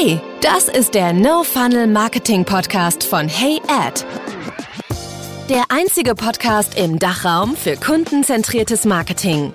Hey, das ist der No Funnel Marketing Podcast von Hey Ad. Der einzige Podcast im Dachraum für kundenzentriertes Marketing.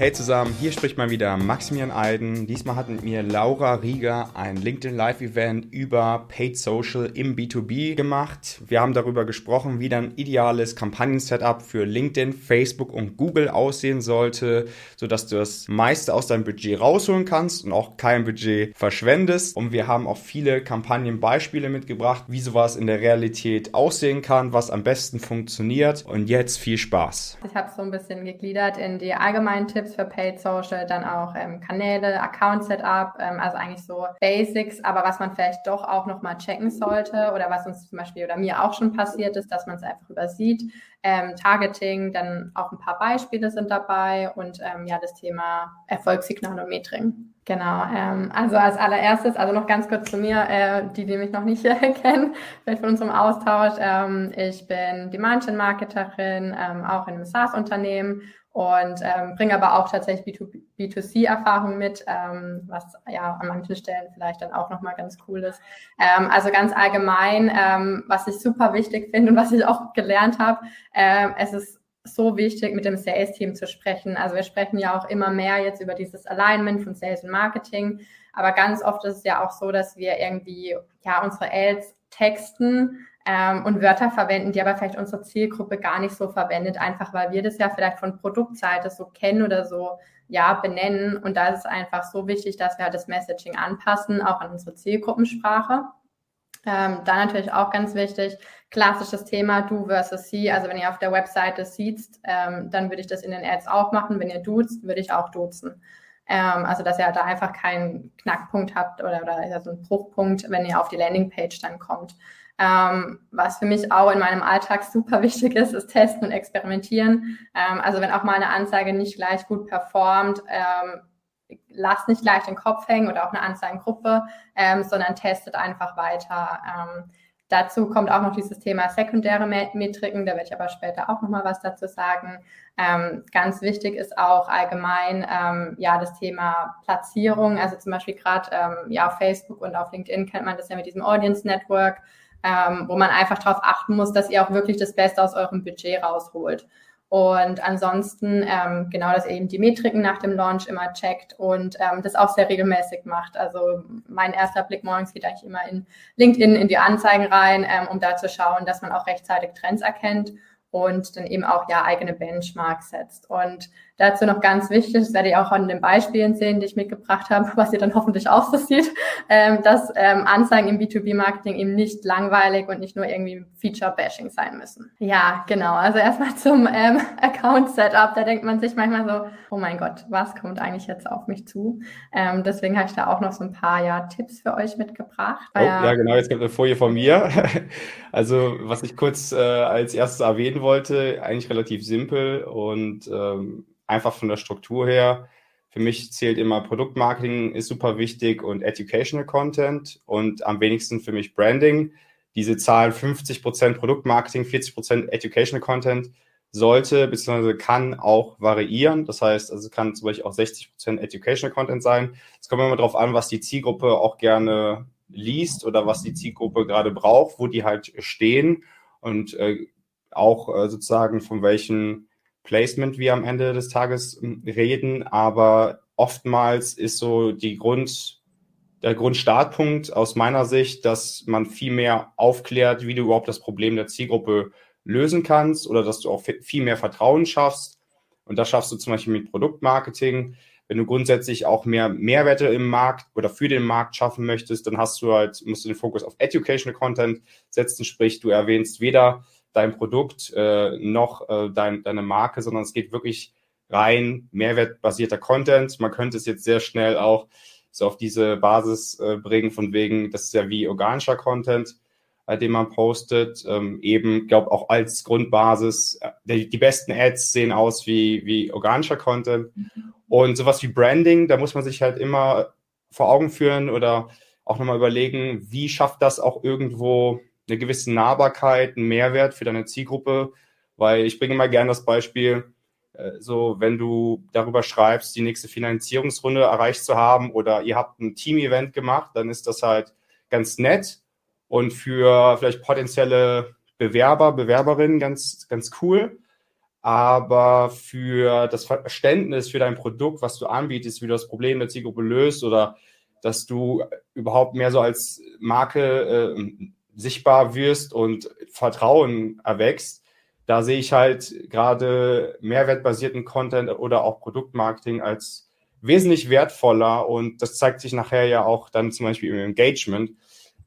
Hey zusammen, hier spricht mal wieder Maximilian Eiden. Diesmal hat mit mir Laura Rieger ein LinkedIn Live Event über Paid Social im B2B gemacht. Wir haben darüber gesprochen, wie dann ideales Kampagnen-Setup für LinkedIn, Facebook und Google aussehen sollte, sodass du das meiste aus deinem Budget rausholen kannst und auch kein Budget verschwendest. Und wir haben auch viele Kampagnenbeispiele mitgebracht, wie sowas in der Realität aussehen kann, was am besten funktioniert. Und jetzt viel Spaß. Ich habe so ein bisschen gegliedert in die allgemeinen Tipps Tipps für Paid Social, dann auch ähm, Kanäle, Account Setup, ähm, also eigentlich so Basics, aber was man vielleicht doch auch nochmal checken sollte oder was uns zum Beispiel oder mir auch schon passiert ist, dass man es einfach übersieht. Ähm, Targeting, dann auch ein paar Beispiele sind dabei und ähm, ja, das Thema Erfolgssignal und Metring. Genau, ähm, also als allererstes, also noch ganz kurz zu mir, äh, die, die mich noch nicht äh, kennen, vielleicht von unserem Austausch. Ähm, ich bin Demand-Marketerin, ähm, auch in einem SaaS-Unternehmen und ähm, bringe aber auch tatsächlich B2C-Erfahrung mit, ähm, was ja an manchen Stellen vielleicht dann auch nochmal ganz cool ist. Ähm, also ganz allgemein, ähm, was ich super wichtig finde und was ich auch gelernt habe, ähm, es ist so wichtig, mit dem Sales-Team zu sprechen. Also wir sprechen ja auch immer mehr jetzt über dieses Alignment von Sales und Marketing, aber ganz oft ist es ja auch so, dass wir irgendwie ja unsere Ads texten ähm, und Wörter verwenden, die aber vielleicht unsere Zielgruppe gar nicht so verwendet, einfach weil wir das ja vielleicht von Produktseite so kennen oder so ja benennen. Und da ist es einfach so wichtig, dass wir halt das Messaging anpassen, auch an unsere Zielgruppensprache. Ähm, dann natürlich auch ganz wichtig, klassisches Thema Du versus Sie. Also wenn ihr auf der Webseite sieht, ähm, dann würde ich das in den Ads auch machen. Wenn ihr duzt, würde ich auch duzen. Ähm, also dass ihr da einfach keinen Knackpunkt habt oder, oder so einen Bruchpunkt, wenn ihr auf die Landingpage dann kommt. Ähm, was für mich auch in meinem Alltag super wichtig ist, ist testen und experimentieren. Ähm, also wenn auch mal eine Anzeige nicht gleich gut performt, ähm, lasst nicht gleich den Kopf hängen oder auch eine Anzeigengruppe, ähm, sondern testet einfach weiter. Ähm, dazu kommt auch noch dieses Thema sekundäre Metriken, da werde ich aber später auch nochmal was dazu sagen. Ähm, ganz wichtig ist auch allgemein ja das Thema Platzierung. Also zum Beispiel gerade ja auf Facebook und auf LinkedIn kennt man das ja mit diesem Audience Network ähm, wo man einfach darauf achten muss, dass ihr auch wirklich das Beste aus eurem Budget rausholt. Und ansonsten, ähm, genau, dass ihr eben die Metriken nach dem Launch immer checkt und ähm, das auch sehr regelmäßig macht. Also mein erster Blick morgens geht eigentlich immer in LinkedIn, in die Anzeigen rein, ähm, um da zu schauen, dass man auch rechtzeitig Trends erkennt und dann eben auch ja eigene Benchmarks setzt. Und dazu noch ganz wichtig, das werdet ihr auch an den Beispielen sehen, die ich mitgebracht habe, was ihr dann hoffentlich auch so sieht, ähm, dass ähm, Anzeigen im B2B-Marketing eben nicht langweilig und nicht nur irgendwie Feature-Bashing sein müssen. Ja, genau. Also erstmal zum ähm, Account-Setup. Da denkt man sich manchmal so, oh mein Gott, was kommt eigentlich jetzt auf mich zu? Ähm, deswegen habe ich da auch noch so ein paar ja, Tipps für euch mitgebracht. Oh, ja, genau. Jetzt kommt eine Folie von mir. also was ich kurz äh, als erstes erwähnen wollte, eigentlich relativ simpel und ähm, einfach von der Struktur her. Für mich zählt immer Produktmarketing ist super wichtig und Educational Content und am wenigsten für mich Branding. Diese Zahl 50% Produktmarketing, 40% Educational Content sollte bzw. kann auch variieren. Das heißt, also kann zum Beispiel auch 60% Educational Content sein. Es kommt immer darauf an, was die Zielgruppe auch gerne liest oder was die Zielgruppe gerade braucht, wo die halt stehen und äh, auch äh, sozusagen von welchen Placement wir am Ende des Tages ähm, reden, aber oftmals ist so die Grund, der Grundstartpunkt aus meiner Sicht, dass man viel mehr aufklärt, wie du überhaupt das Problem der Zielgruppe lösen kannst oder dass du auch viel mehr Vertrauen schaffst. Und das schaffst du zum Beispiel mit Produktmarketing. Wenn du grundsätzlich auch mehr Mehrwerte im Markt oder für den Markt schaffen möchtest, dann hast du halt, musst du den Fokus auf Educational Content setzen, sprich, du erwähnst weder dein Produkt äh, noch äh, dein, deine Marke, sondern es geht wirklich rein mehrwertbasierter Content. Man könnte es jetzt sehr schnell auch so auf diese Basis äh, bringen, von wegen, das ist ja wie organischer Content, äh, den man postet. Ähm, eben, glaube auch als Grundbasis, äh, die, die, besten Ads sehen aus wie, wie organischer Content. Mhm. Und sowas wie Branding, da muss man sich halt immer vor Augen führen oder auch nochmal überlegen, wie schafft das auch irgendwo eine gewisse Nahbarkeit, einen Mehrwert für deine Zielgruppe, weil ich bringe mal gerne das Beispiel, Äh, so, wenn du darüber schreibst, die nächste Finanzierungsrunde erreicht zu haben oder ihr habt ein Team-Event gemacht, dann ist das halt ganz nett und für vielleicht potenzielle Bewerber, Bewerberinnen ganz, ganz cool. Aber für das Verständnis für dein Produkt, was du anbietest, wie du das Problem der Zielgruppe löst oder dass du überhaupt mehr so als Marke äh, sichtbar wirst und Vertrauen erwächst, da sehe ich halt gerade mehrwertbasierten Content oder auch Produktmarketing als wesentlich wertvoller und das zeigt sich nachher ja auch dann zum Beispiel im Engagement.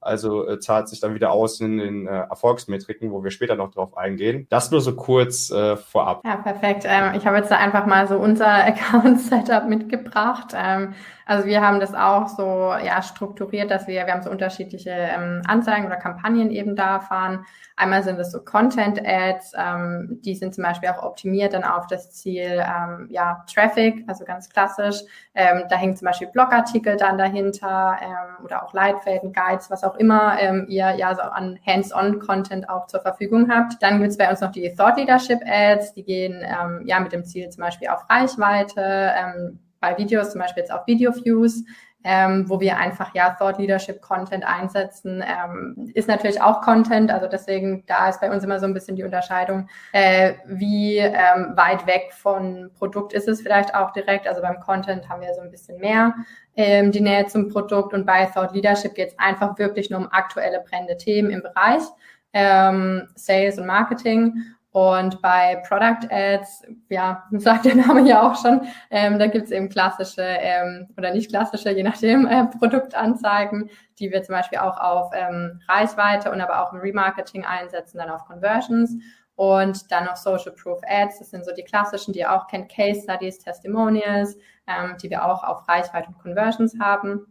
Also äh, zahlt sich dann wieder aus in den äh, Erfolgsmetriken, wo wir später noch drauf eingehen. Das nur so kurz äh, vorab. Ja, perfekt. Ähm, ich habe jetzt da einfach mal so unser Account-Setup mitgebracht. Ähm, also wir haben das auch so ja, strukturiert, dass wir, wir haben so unterschiedliche ähm, Anzeigen oder Kampagnen eben da fahren. Einmal sind es so Content-Ads, ähm, die sind zum Beispiel auch optimiert dann auf das Ziel ähm, ja, Traffic, also ganz klassisch. Ähm, da hängen zum Beispiel Blogartikel dann dahinter ähm, oder auch Leitfäden, Guides, was auch immer ähm, ihr ja so an Hands-on-Content auch zur Verfügung habt. Dann gibt es bei uns noch die Thought Leadership Ads, die gehen ähm, ja mit dem Ziel zum Beispiel auf Reichweite, ähm, bei Videos zum Beispiel jetzt auch Video Views, ähm, wo wir einfach ja Thought Leadership Content einsetzen, ähm, ist natürlich auch Content. Also deswegen da ist bei uns immer so ein bisschen die Unterscheidung, äh, wie ähm, weit weg von Produkt ist es vielleicht auch direkt. Also beim Content haben wir so ein bisschen mehr ähm, die Nähe zum Produkt und bei Thought Leadership geht es einfach wirklich nur um aktuelle brennende Themen im Bereich ähm, Sales und Marketing. Und bei Product Ads, ja, sagt der Name ja auch schon, ähm, da gibt's eben klassische ähm, oder nicht klassische, je nachdem, äh, Produktanzeigen, die wir zum Beispiel auch auf ähm, Reichweite und aber auch im Remarketing einsetzen, dann auf Conversions. Und dann noch Social Proof Ads, das sind so die klassischen, die ihr auch kennt, Case Studies, Testimonials, ähm, die wir auch auf Reichweite und Conversions haben.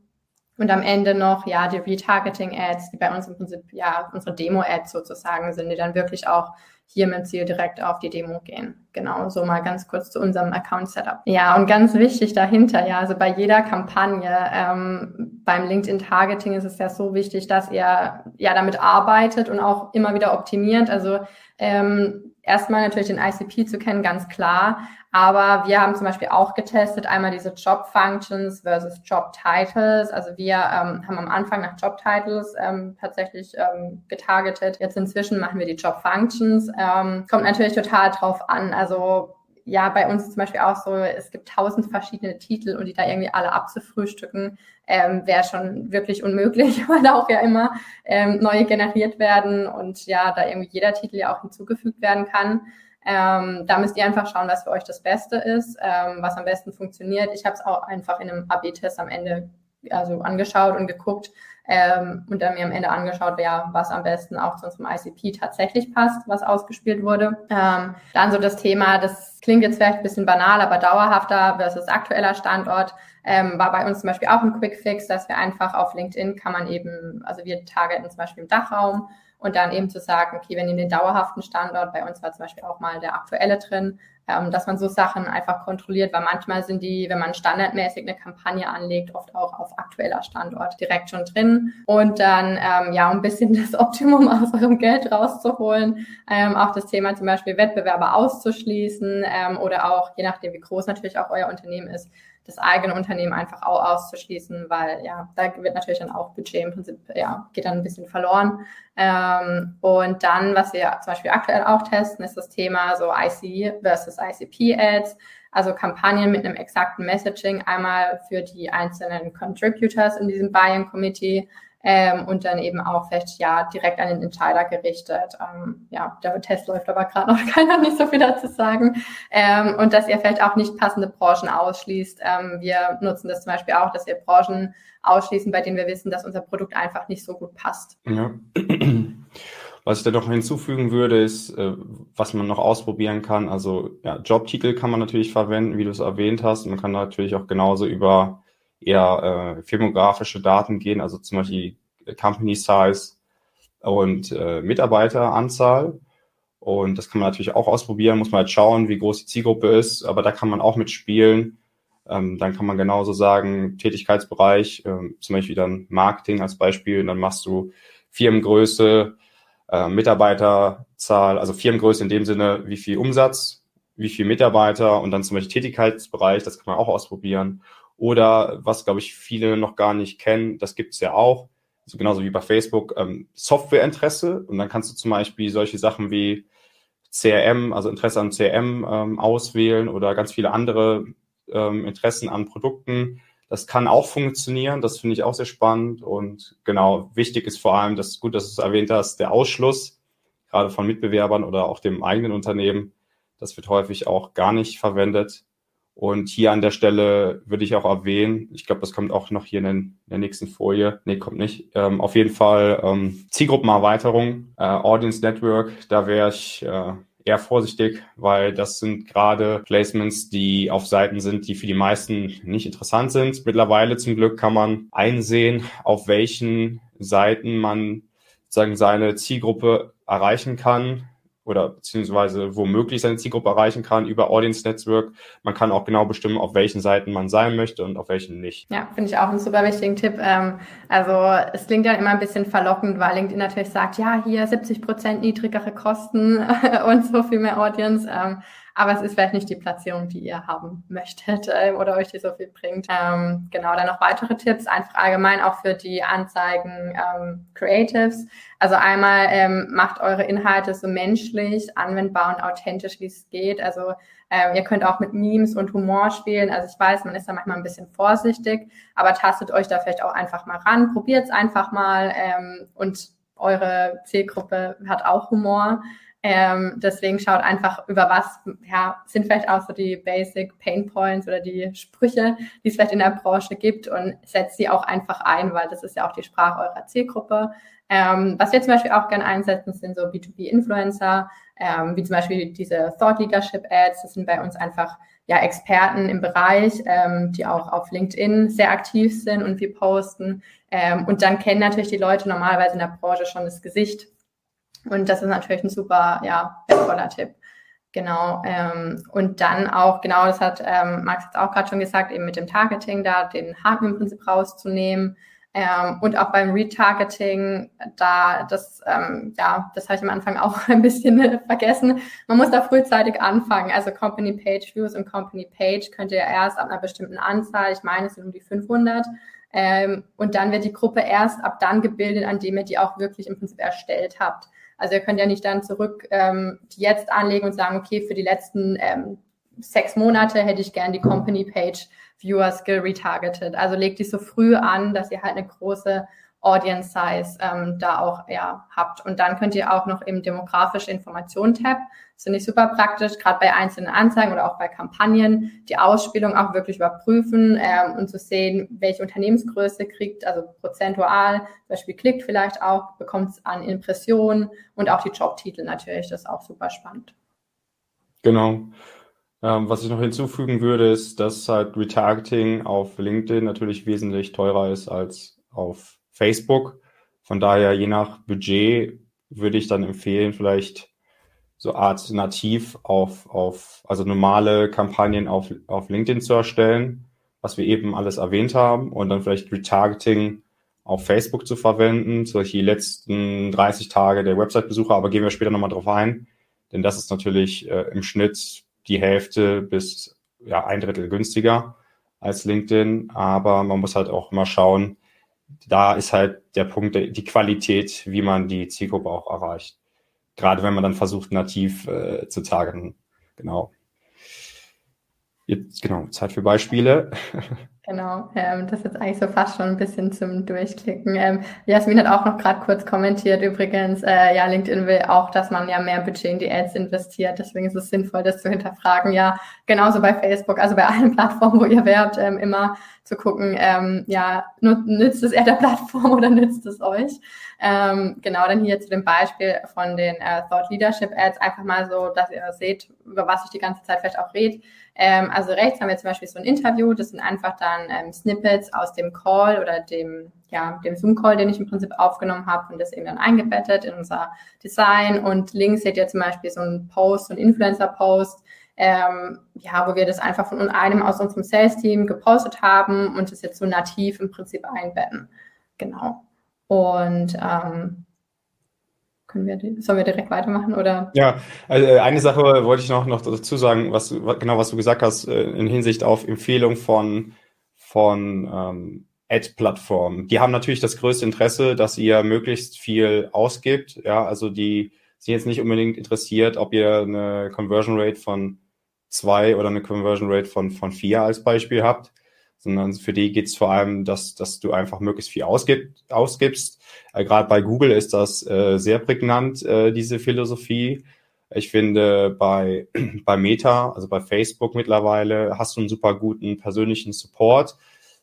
Und am Ende noch, ja, die Retargeting-Ads, die bei uns im Prinzip, ja, unsere Demo-Ads sozusagen sind, die dann wirklich auch hier mit Ziel direkt auf die Demo gehen. Genau, so mal ganz kurz zu unserem Account-Setup. Ja, und ganz wichtig dahinter, ja, also bei jeder Kampagne, ähm, beim LinkedIn-Targeting ist es ja so wichtig, dass ihr ja damit arbeitet und auch immer wieder optimiert. Also ähm, erstmal natürlich den ICP zu kennen, ganz klar. Aber wir haben zum Beispiel auch getestet, einmal diese Job Functions versus Job Titles. Also wir ähm, haben am Anfang nach Job Titles ähm, tatsächlich ähm, getargetet. Jetzt inzwischen machen wir die Job Functions. Ähm, kommt natürlich total drauf an. Also ja, bei uns ist zum Beispiel auch so, es gibt tausend verschiedene Titel und die da irgendwie alle abzufrühstücken, ähm, wäre schon wirklich unmöglich, weil da auch ja immer ähm, neue generiert werden und ja, da irgendwie jeder Titel ja auch hinzugefügt werden kann. Ähm, da müsst ihr einfach schauen, was für euch das Beste ist, ähm, was am besten funktioniert. Ich habe es auch einfach in einem AB-Test am Ende also angeschaut und geguckt ähm, und dann mir am Ende angeschaut, wer was am besten auch zu unserem ICP tatsächlich passt, was ausgespielt wurde. Ähm, dann so das Thema, das klingt jetzt vielleicht ein bisschen banal, aber dauerhafter versus aktueller Standort ähm, war bei uns zum Beispiel auch ein Quick Fix, dass wir einfach auf LinkedIn kann man eben, also wir targeten zum Beispiel im Dachraum und dann eben zu sagen, okay, wir nehmen den dauerhaften Standort, bei uns war zum Beispiel auch mal der aktuelle drin, ähm, dass man so Sachen einfach kontrolliert, weil manchmal sind die, wenn man standardmäßig eine Kampagne anlegt, oft auch auf aktueller Standort direkt schon drin. Und dann, ähm, ja, um ein bisschen das Optimum aus eurem Geld rauszuholen, ähm, auch das Thema zum Beispiel Wettbewerber auszuschließen ähm, oder auch, je nachdem, wie groß natürlich auch euer Unternehmen ist, das eigene Unternehmen einfach auch auszuschließen, weil ja, da wird natürlich dann auch Budget im Prinzip, ja, geht dann ein bisschen verloren. Ähm, und dann, was wir zum Beispiel aktuell auch testen, ist das Thema so IC versus ICP-Ads, also Kampagnen mit einem exakten Messaging, einmal für die einzelnen Contributors in diesem Buying Committee, ähm, und dann eben auch vielleicht ja direkt an den Entscheider gerichtet. Ähm, ja, der Test läuft aber gerade noch, keiner nicht so viel dazu sagen. Ähm, und dass ihr vielleicht auch nicht passende Branchen ausschließt. Ähm, wir nutzen das zum Beispiel auch, dass wir Branchen ausschließen, bei denen wir wissen, dass unser Produkt einfach nicht so gut passt. Ja. Was ich da noch hinzufügen würde, ist, äh, was man noch ausprobieren kann. Also ja, Jobtitel kann man natürlich verwenden, wie du es erwähnt hast. Man kann natürlich auch genauso über eher äh, filmografische Daten gehen, also zum Beispiel Company Size und äh, Mitarbeiteranzahl. Und das kann man natürlich auch ausprobieren, muss man halt schauen, wie groß die Zielgruppe ist, aber da kann man auch mitspielen. Ähm, dann kann man genauso sagen, Tätigkeitsbereich, ähm, zum Beispiel dann Marketing als Beispiel, dann machst du Firmengröße, äh, Mitarbeiterzahl, also Firmengröße in dem Sinne, wie viel Umsatz wie viele Mitarbeiter und dann zum Beispiel Tätigkeitsbereich, das kann man auch ausprobieren. Oder was, glaube ich, viele noch gar nicht kennen, das gibt es ja auch, also genauso wie bei Facebook, ähm, Softwareinteresse. Und dann kannst du zum Beispiel solche Sachen wie CRM, also Interesse an CRM ähm, auswählen oder ganz viele andere ähm, Interessen an Produkten. Das kann auch funktionieren, das finde ich auch sehr spannend. Und genau, wichtig ist vor allem, dass gut, dass du es erwähnt hast, der Ausschluss, gerade von Mitbewerbern oder auch dem eigenen Unternehmen. Das wird häufig auch gar nicht verwendet. Und hier an der Stelle würde ich auch erwähnen, ich glaube, das kommt auch noch hier in, den, in der nächsten Folie. Nee, kommt nicht. Ähm, auf jeden Fall ähm, Zielgruppenerweiterung, äh, Audience Network, da wäre ich äh, eher vorsichtig, weil das sind gerade Placements, die auf Seiten sind, die für die meisten nicht interessant sind. Mittlerweile zum Glück kann man einsehen, auf welchen Seiten man sagen seine Zielgruppe erreichen kann oder beziehungsweise womöglich seine Zielgruppe erreichen kann über Audience Network. Man kann auch genau bestimmen, auf welchen Seiten man sein möchte und auf welchen nicht. Ja, finde ich auch einen super wichtigen Tipp. Ähm, also es klingt ja immer ein bisschen verlockend, weil LinkedIn natürlich sagt, ja, hier 70 Prozent niedrigere Kosten und so viel mehr Audience. Aber es ist vielleicht nicht die Platzierung, die ihr haben möchtet äh, oder euch die so viel bringt. Ähm, genau, dann noch weitere Tipps, einfach allgemein auch für die Anzeigen ähm, Creatives. Also einmal ähm, macht eure Inhalte so menschlich, anwendbar und authentisch, wie es geht. Also ähm, ihr könnt auch mit Memes und Humor spielen. Also ich weiß, man ist da manchmal ein bisschen vorsichtig, aber tastet euch da vielleicht auch einfach mal ran, probiert es einfach mal ähm, und eure Zielgruppe hat auch Humor. Ähm, deswegen schaut einfach über was, ja, sind vielleicht auch so die Basic Pain Points oder die Sprüche, die es vielleicht in der Branche gibt und setzt sie auch einfach ein, weil das ist ja auch die Sprache eurer Zielgruppe. Ähm, was wir zum Beispiel auch gerne einsetzen, sind so B2B-Influencer, ähm, wie zum Beispiel diese Thought Leadership Ads. Das sind bei uns einfach ja, Experten im Bereich, ähm, die auch auf LinkedIn sehr aktiv sind und wir posten. Ähm, und dann kennen natürlich die Leute normalerweise in der Branche schon das Gesicht und das ist natürlich ein super, ja, wertvoller Tipp. Genau. Ähm, und dann auch, genau, das hat ähm, Max jetzt auch gerade schon gesagt, eben mit dem Targeting da den Haken im Prinzip rauszunehmen. Ähm, und auch beim Retargeting, da das, ähm, ja, das habe ich am Anfang auch ein bisschen vergessen. Man muss da frühzeitig anfangen. Also Company Page Views und Company Page könnt ihr erst ab einer bestimmten Anzahl, ich meine, es sind um die 500. Ähm, und dann wird die Gruppe erst ab dann gebildet, an dem ihr die auch wirklich im Prinzip erstellt habt. Also ihr könnt ja nicht dann zurück ähm, jetzt anlegen und sagen, okay, für die letzten ähm, sechs Monate hätte ich gern die Company Page Viewer Skill retargeted. Also legt die so früh an, dass ihr halt eine große Audience Size ähm, da auch ja, habt. Und dann könnt ihr auch noch im demografische Informationen Tab, das finde ich super praktisch, gerade bei einzelnen Anzeigen oder auch bei Kampagnen, die Ausspielung auch wirklich überprüfen ähm, und zu sehen, welche Unternehmensgröße kriegt, also prozentual, zum Beispiel klickt vielleicht auch, bekommt es an Impressionen und auch die Jobtitel natürlich, das ist auch super spannend. Genau. Ähm, was ich noch hinzufügen würde, ist, dass halt Retargeting auf LinkedIn natürlich wesentlich teurer ist als auf Facebook. Von daher, je nach Budget, würde ich dann empfehlen, vielleicht so alternativ auf, auf, also normale Kampagnen auf, auf LinkedIn zu erstellen, was wir eben alles erwähnt haben, und dann vielleicht Retargeting auf Facebook zu verwenden, solche letzten 30 Tage der Website-Besucher, aber gehen wir später nochmal drauf ein, denn das ist natürlich äh, im Schnitt die Hälfte bis ja, ein Drittel günstiger als LinkedIn, aber man muss halt auch immer schauen, da ist halt der Punkt, die Qualität, wie man die Zielgruppe auch erreicht. Gerade wenn man dann versucht, nativ äh, zu targeten. Genau. Jetzt, genau, Zeit für Beispiele. Genau, ähm, das ist jetzt eigentlich so fast schon ein bisschen zum Durchklicken. Ähm, Jasmin hat auch noch gerade kurz kommentiert übrigens, äh, ja, LinkedIn will auch, dass man ja mehr Budget in die Ads investiert. Deswegen ist es sinnvoll, das zu hinterfragen. Ja, genauso bei Facebook, also bei allen Plattformen, wo ihr werbt, ähm, immer zu gucken, ähm, ja, nützt es eher der Plattform oder nützt es euch? Ähm, genau, dann hier zu dem Beispiel von den äh, Thought Leadership Ads, einfach mal so, dass ihr seht, über was ich die ganze Zeit vielleicht auch rede. Ähm, also rechts haben wir zum Beispiel so ein Interview, das sind einfach dann ähm, Snippets aus dem Call oder dem, ja, dem Zoom-Call, den ich im Prinzip aufgenommen habe und das eben dann eingebettet in unser Design. Und links seht ihr zum Beispiel so ein Post, so ein Influencer-Post, ähm, ja, wo wir das einfach von einem aus unserem Sales-Team gepostet haben und das jetzt so nativ im Prinzip einbetten. Genau. Und ähm, können wir, sollen wir direkt weitermachen oder? Ja, also äh, eine Sache wollte ich noch, noch dazu sagen, was genau was du gesagt hast äh, in Hinsicht auf Empfehlung von von ähm, Ad-Plattformen. Die haben natürlich das größte Interesse, dass ihr möglichst viel ausgibt. Ja, also die sind jetzt nicht unbedingt interessiert, ob ihr eine Conversion Rate von zwei oder eine Conversion Rate von, von vier als Beispiel habt, sondern für die geht es vor allem, dass, dass du einfach möglichst viel ausgib, ausgibst. Äh, Gerade bei Google ist das äh, sehr prägnant, äh, diese Philosophie. Ich finde, bei, bei Meta, also bei Facebook mittlerweile, hast du einen super guten persönlichen Support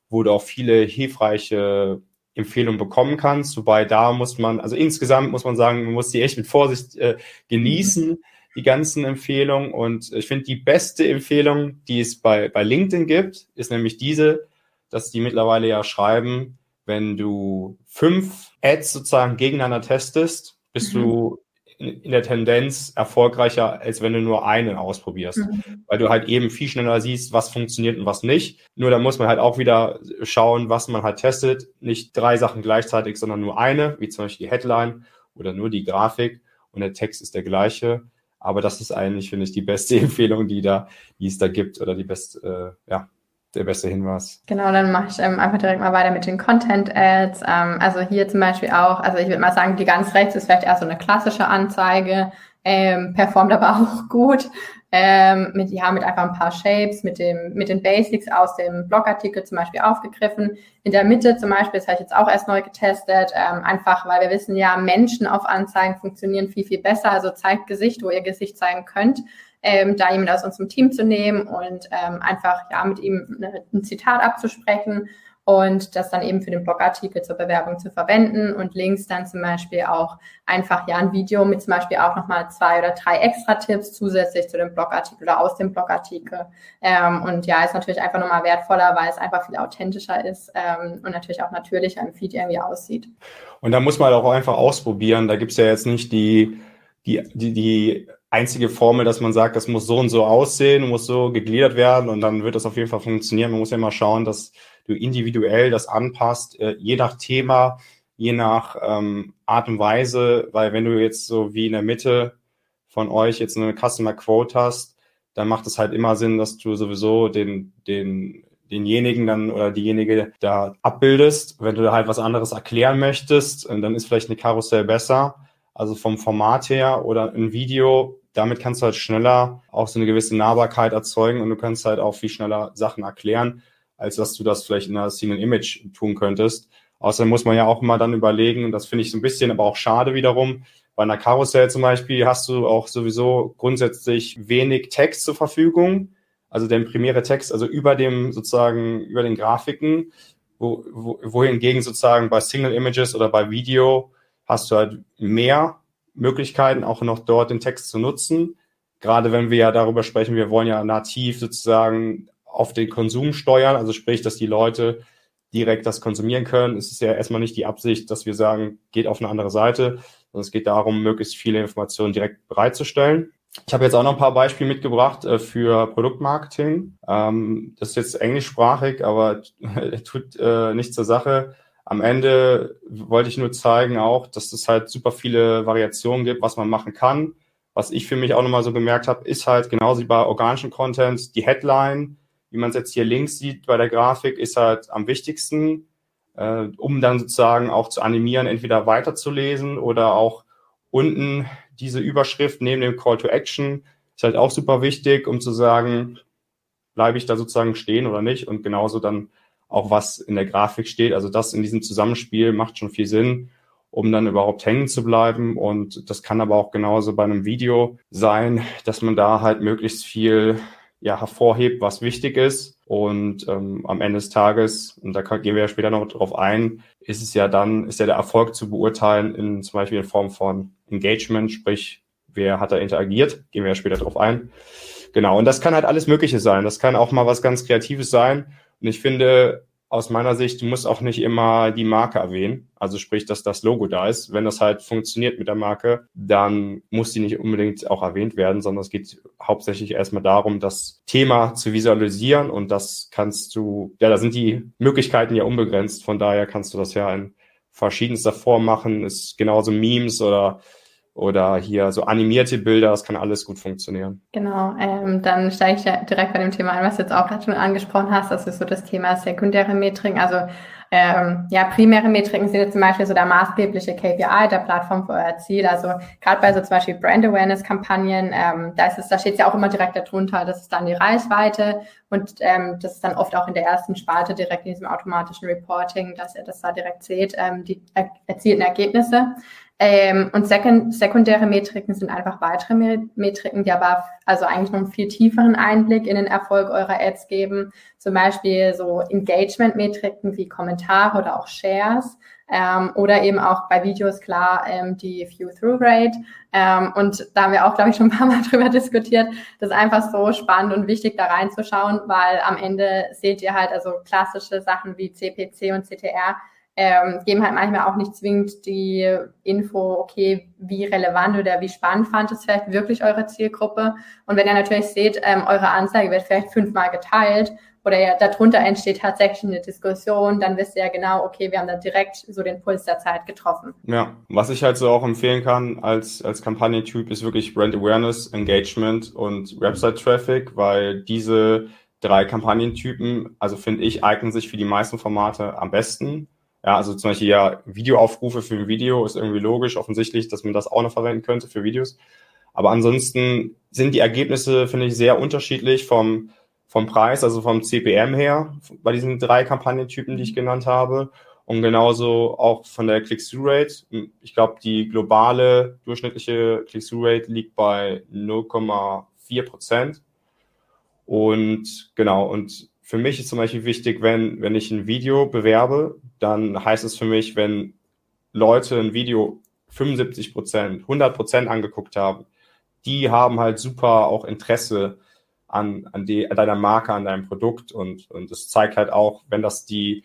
wo du auch viele hilfreiche Empfehlungen bekommen kannst. Wobei da muss man, also insgesamt muss man sagen, man muss die echt mit Vorsicht äh, genießen, die ganzen Empfehlungen. Und ich finde, die beste Empfehlung, die es bei, bei LinkedIn gibt, ist nämlich diese, dass die mittlerweile ja schreiben, wenn du fünf Ads sozusagen gegeneinander testest, bist mhm. du in der Tendenz erfolgreicher, als wenn du nur einen ausprobierst. Mhm. Weil du halt eben viel schneller siehst, was funktioniert und was nicht. Nur da muss man halt auch wieder schauen, was man halt testet. Nicht drei Sachen gleichzeitig, sondern nur eine, wie zum Beispiel die Headline oder nur die Grafik und der Text ist der gleiche. Aber das ist eigentlich, finde ich, die beste Empfehlung, die da, die es da gibt oder die beste, äh, ja, der beste Hinweis. Genau, dann mache ich ähm, einfach direkt mal weiter mit den Content-Ads. Ähm, also hier zum Beispiel auch, also ich würde mal sagen, die ganz rechts ist vielleicht eher so eine klassische Anzeige, ähm, performt aber auch gut. Ähm, mit, ja, mit einfach ein paar Shapes, mit dem, mit den Basics aus dem Blogartikel zum Beispiel aufgegriffen. In der Mitte zum Beispiel, das habe ich jetzt auch erst neu getestet, ähm, einfach weil wir wissen ja, Menschen auf Anzeigen funktionieren viel, viel besser. Also zeigt Gesicht, wo ihr Gesicht zeigen könnt ähm, da jemand aus unserem Team zu nehmen und ähm, einfach ja mit ihm ein Zitat abzusprechen und das dann eben für den Blogartikel zur Bewerbung zu verwenden und links dann zum Beispiel auch einfach ja ein Video mit zum Beispiel auch nochmal zwei oder drei extra Tipps zusätzlich zu dem Blogartikel oder aus dem Blogartikel. Ähm, und ja, ist natürlich einfach nochmal wertvoller, weil es einfach viel authentischer ist ähm, und natürlich auch natürlicher im Feed irgendwie aussieht. Und da muss man auch einfach ausprobieren. Da gibt's ja jetzt nicht die, die, die, die einzige Formel, dass man sagt, das muss so und so aussehen, muss so gegliedert werden und dann wird das auf jeden Fall funktionieren. Man muss ja immer schauen, dass du individuell das anpasst, äh, je nach Thema, je nach ähm, Art und Weise, weil wenn du jetzt so wie in der Mitte von euch jetzt eine Customer Quote hast, dann macht es halt immer Sinn, dass du sowieso den, den, denjenigen dann oder diejenige da abbildest. Wenn du da halt was anderes erklären möchtest, dann ist vielleicht eine Karussell besser. Also vom Format her oder ein Video damit kannst du halt schneller auch so eine gewisse Nahbarkeit erzeugen und du kannst halt auch viel schneller Sachen erklären, als dass du das vielleicht in einer Single Image tun könntest. Außerdem muss man ja auch immer dann überlegen, und das finde ich so ein bisschen aber auch schade wiederum, bei einer Karussell zum Beispiel hast du auch sowieso grundsätzlich wenig Text zur Verfügung, also der primäre Text, also über dem sozusagen, über den Grafiken, wo, wo, wohingegen sozusagen bei Single Images oder bei Video hast du halt mehr Möglichkeiten, auch noch dort den Text zu nutzen. Gerade wenn wir ja darüber sprechen, wir wollen ja nativ sozusagen auf den Konsum steuern, also sprich, dass die Leute direkt das konsumieren können. Es ist ja erstmal nicht die Absicht, dass wir sagen, geht auf eine andere Seite, sondern es geht darum, möglichst viele Informationen direkt bereitzustellen. Ich habe jetzt auch noch ein paar Beispiele mitgebracht äh, für Produktmarketing. Ähm, das ist jetzt englischsprachig, aber tut äh, nichts zur Sache. Am Ende wollte ich nur zeigen auch, dass es halt super viele Variationen gibt, was man machen kann. Was ich für mich auch nochmal so bemerkt habe, ist halt genauso wie bei organischen Content, die Headline, wie man es jetzt hier links sieht bei der Grafik, ist halt am wichtigsten, äh, um dann sozusagen auch zu animieren, entweder weiterzulesen oder auch unten diese Überschrift neben dem Call to Action ist halt auch super wichtig, um zu sagen, bleibe ich da sozusagen stehen oder nicht und genauso dann auch was in der Grafik steht. Also das in diesem Zusammenspiel macht schon viel Sinn, um dann überhaupt hängen zu bleiben. Und das kann aber auch genauso bei einem Video sein, dass man da halt möglichst viel ja, hervorhebt, was wichtig ist. Und ähm, am Ende des Tages, und da gehen wir ja später noch drauf ein, ist es ja dann, ist ja der Erfolg zu beurteilen in zum Beispiel in Form von Engagement, sprich, wer hat da interagiert, gehen wir ja später drauf ein. Genau, und das kann halt alles Mögliche sein. Das kann auch mal was ganz Kreatives sein. Und ich finde, aus meiner Sicht, du musst auch nicht immer die Marke erwähnen. Also sprich, dass das Logo da ist. Wenn das halt funktioniert mit der Marke, dann muss die nicht unbedingt auch erwähnt werden, sondern es geht hauptsächlich erstmal darum, das Thema zu visualisieren und das kannst du, ja, da sind die Möglichkeiten ja unbegrenzt. Von daher kannst du das ja in verschiedenster Form machen. Ist genauso Memes oder oder hier so animierte Bilder, das kann alles gut funktionieren. Genau, ähm, dann steige ich direkt bei dem Thema ein, was du jetzt auch gerade schon angesprochen hast, das ist so das Thema sekundäre Metriken, also ähm, ja, primäre Metriken sind jetzt zum Beispiel so der maßgebliche KPI der Plattform für euer Ziel. Also gerade bei so zum Beispiel Brand Awareness Kampagnen, ähm, da ist es, da steht es ja auch immer direkt darunter, das ist dann die Reichweite und ähm, das ist dann oft auch in der ersten Spalte direkt in diesem automatischen Reporting, dass ihr das da direkt seht, ähm, die er erzielten Ergebnisse. Ähm, und sekund sekundäre Metriken sind einfach weitere Metriken, die aber also eigentlich noch einen viel tieferen Einblick in den Erfolg eurer Ads geben. Zum Beispiel so Engagement-Metriken wie Kommentare oder auch Shares. Ähm, oder eben auch bei Videos klar ähm, die View-Through-Rate. Ähm, und da haben wir auch, glaube ich, schon ein paar Mal drüber diskutiert. Das ist einfach so spannend und wichtig, da reinzuschauen, weil am Ende seht ihr halt also klassische Sachen wie CPC und CTR ähm, geben halt manchmal auch nicht zwingend die Info, okay, wie relevant oder wie spannend fand es vielleicht wirklich eure Zielgruppe. Und wenn ihr natürlich seht, ähm, eure Anzeige wird vielleicht fünfmal geteilt oder ja, darunter entsteht tatsächlich eine Diskussion, dann wisst ihr ja genau, okay, wir haben da direkt so den Puls der Zeit getroffen. Ja, was ich halt so auch empfehlen kann als, als Kampagnentyp ist wirklich Brand Awareness, Engagement und Website Traffic, weil diese drei Kampagnentypen, also finde ich, eignen sich für die meisten Formate am besten. Ja, also zum Beispiel ja Videoaufrufe für ein Video ist irgendwie logisch, offensichtlich, dass man das auch noch verwenden könnte für Videos. Aber ansonsten sind die Ergebnisse, finde ich, sehr unterschiedlich vom, vom Preis, also vom CPM her, bei diesen drei Kampagnentypen, die ich genannt habe. Und genauso auch von der Click-Through-Rate. Ich glaube, die globale durchschnittliche Click-Through-Rate liegt bei 0,4 Prozent. Und genau, und für mich ist zum Beispiel wichtig, wenn, wenn ich ein Video bewerbe, dann heißt es für mich, wenn Leute ein Video 75 Prozent, 100 Prozent angeguckt haben, die haben halt super auch Interesse an, an, die, an deiner Marke, an deinem Produkt und, und das zeigt halt auch, wenn das die,